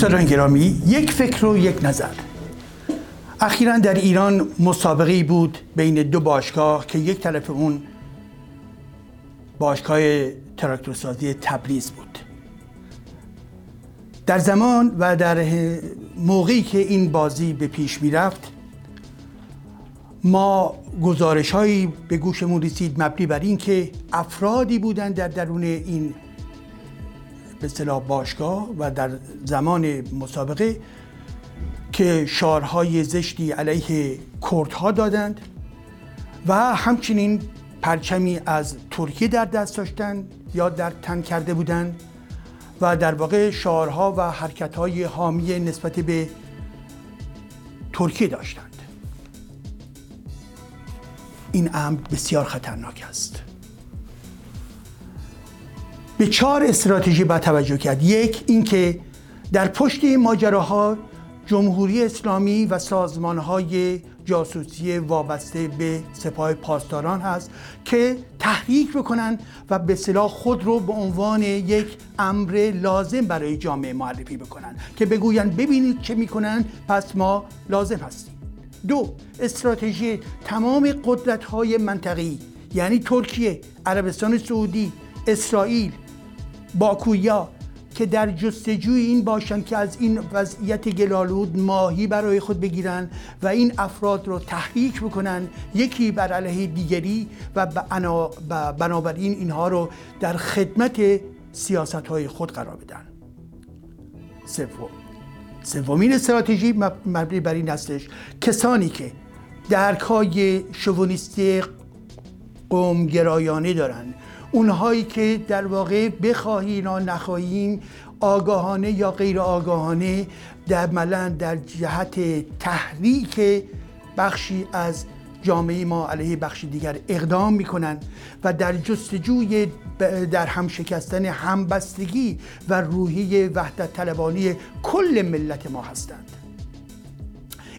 دوستان گرامی یک فکر و یک نظر. اخیرا در ایران مسابقه بود بین دو باشگاه که یک طرف اون باشگاه تراکتورسازی تبریز بود. در زمان و در موقعی که این بازی به پیش می‌رفت ما گزارش هایی به گوشمون رسید مبنی بر این که افرادی بودند در درون این به باشگاه و در زمان مسابقه که شارهای زشتی علیه کردها دادند و همچنین پرچمی از ترکیه در دست داشتند یا در تن کرده بودند و در واقع شعارها و حرکتهای حامی نسبت به ترکیه داشتند. این امر بسیار خطرناک است. به چهار استراتژی باید توجه کرد. یک اینکه در پشت این ماجراها جمهوری اسلامی و سازمانهای جاسوسی وابسته به سپاه پاسداران هست که تحریک بکنن و به صلاح خود رو به عنوان یک امر لازم برای جامعه معرفی بکنن که بگوین ببینید چه می‌کنن پس ما لازم هستیم. دو استراتژی تمام قدرت های منطقی یعنی ترکیه عربستان سعودی اسرائیل باکویا که در جستجوی این باشند که از این وضعیت گلالود ماهی برای خود بگیرن و این افراد رو تحریک بکنن یکی بر علیه دیگری و بنابراین اینها رو در خدمت سیاست های خود قرار بدن. سوم سومین استراتژی مبنی بر این هستش کسانی که درک های شوونیستی قومگرایانه دارن. اونهایی که در واقع بخواهیم یا نخواهیم آگاهانه یا غیر آگاهانه در ملن در جهت تحریک بخشی از جامعه ما علیه بخشی دیگر اقدام می‌کنن و در جستجوی در هم شکستن همبستگی و روحی وحدت طلبانی کل ملت ما هستند.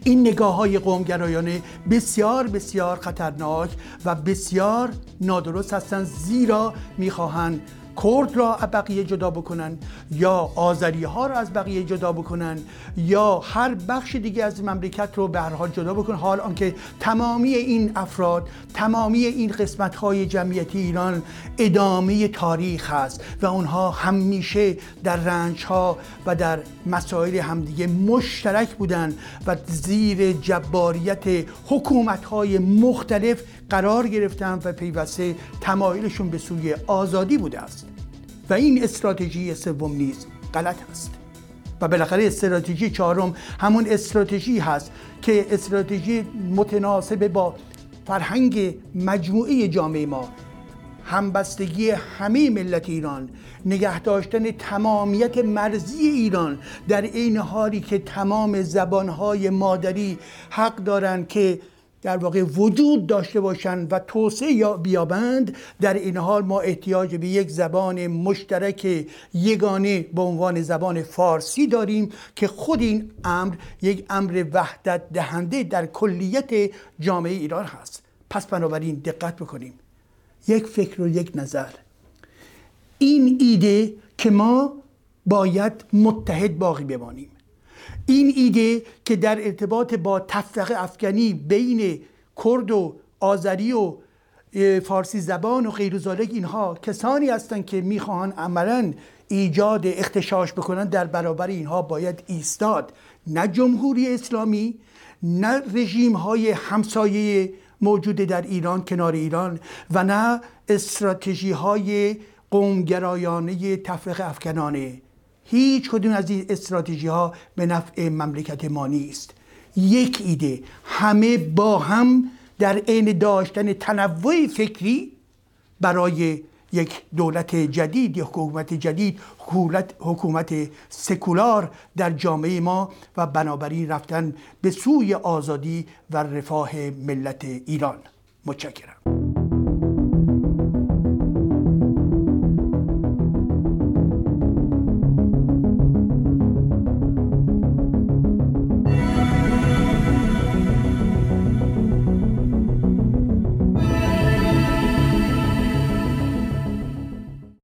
این نگاه های قومگرایانه بسیار بسیار خطرناک و بسیار نادرست هستند زیرا می‌خواهند کرد را از بقیه جدا بکنن یا آذری ها را از بقیه جدا بکنن یا هر بخش دیگه از مملکت رو به هر حال جدا بکنن حال آنکه تمامی این افراد تمامی این قسمت های جمعیتی ایران ادامه تاریخ هست و اونها همیشه در رنج ها و در مسائل همدیگه مشترک بودن و زیر جباریت حکومت های مختلف قرار گرفتن و پیوسته تمایلشون به سوی آزادی بوده است. و این استراتژی سوم نیز غلط است. و بالاخره استراتژی چهارم همون استراتژی هست که استراتژی متناسب با فرهنگ مجموعه جامعه ما همبستگی همه ملت ایران نگه داشتن تمامیت مرزی ایران در این حالی که تمام زبانهای مادری حق دارند که در واقع وجود داشته باشند و توسعه یا بیابند در این حال ما احتیاج به یک زبان مشترک یگانه به عنوان زبان فارسی داریم که خود این امر یک امر وحدت دهنده در کلیت جامعه ایران هست. پس بنابراین دقت بکنیم. یک فکر و یک نظر. این ایده که ما باید متحد باقی بمانیم. این ایده که در ارتباط با تفرقه افغانی بین کرد و آذری و فارسی زبان و غیر اینها کسانی هستند که می‌خواهند عملا ایجاد اختشاش بکنن در برابر اینها باید ایستاد. نه جمهوری اسلامی نه رژیم های همسایه موجود در ایران کنار ایران و نه استراتژی های قومگرایانه تفرقه افکنانه هیچ کدوم از این استراتژی ها به نفع مملکت ما نیست. یک ایده همه با هم در عین داشتن تنوع فکری برای یک دولت جدید یا حکومت جدید حکومت, حکومت سکولار در جامعه ما و بنابراین رفتن به سوی آزادی و رفاه ملت ایران. متشکرم.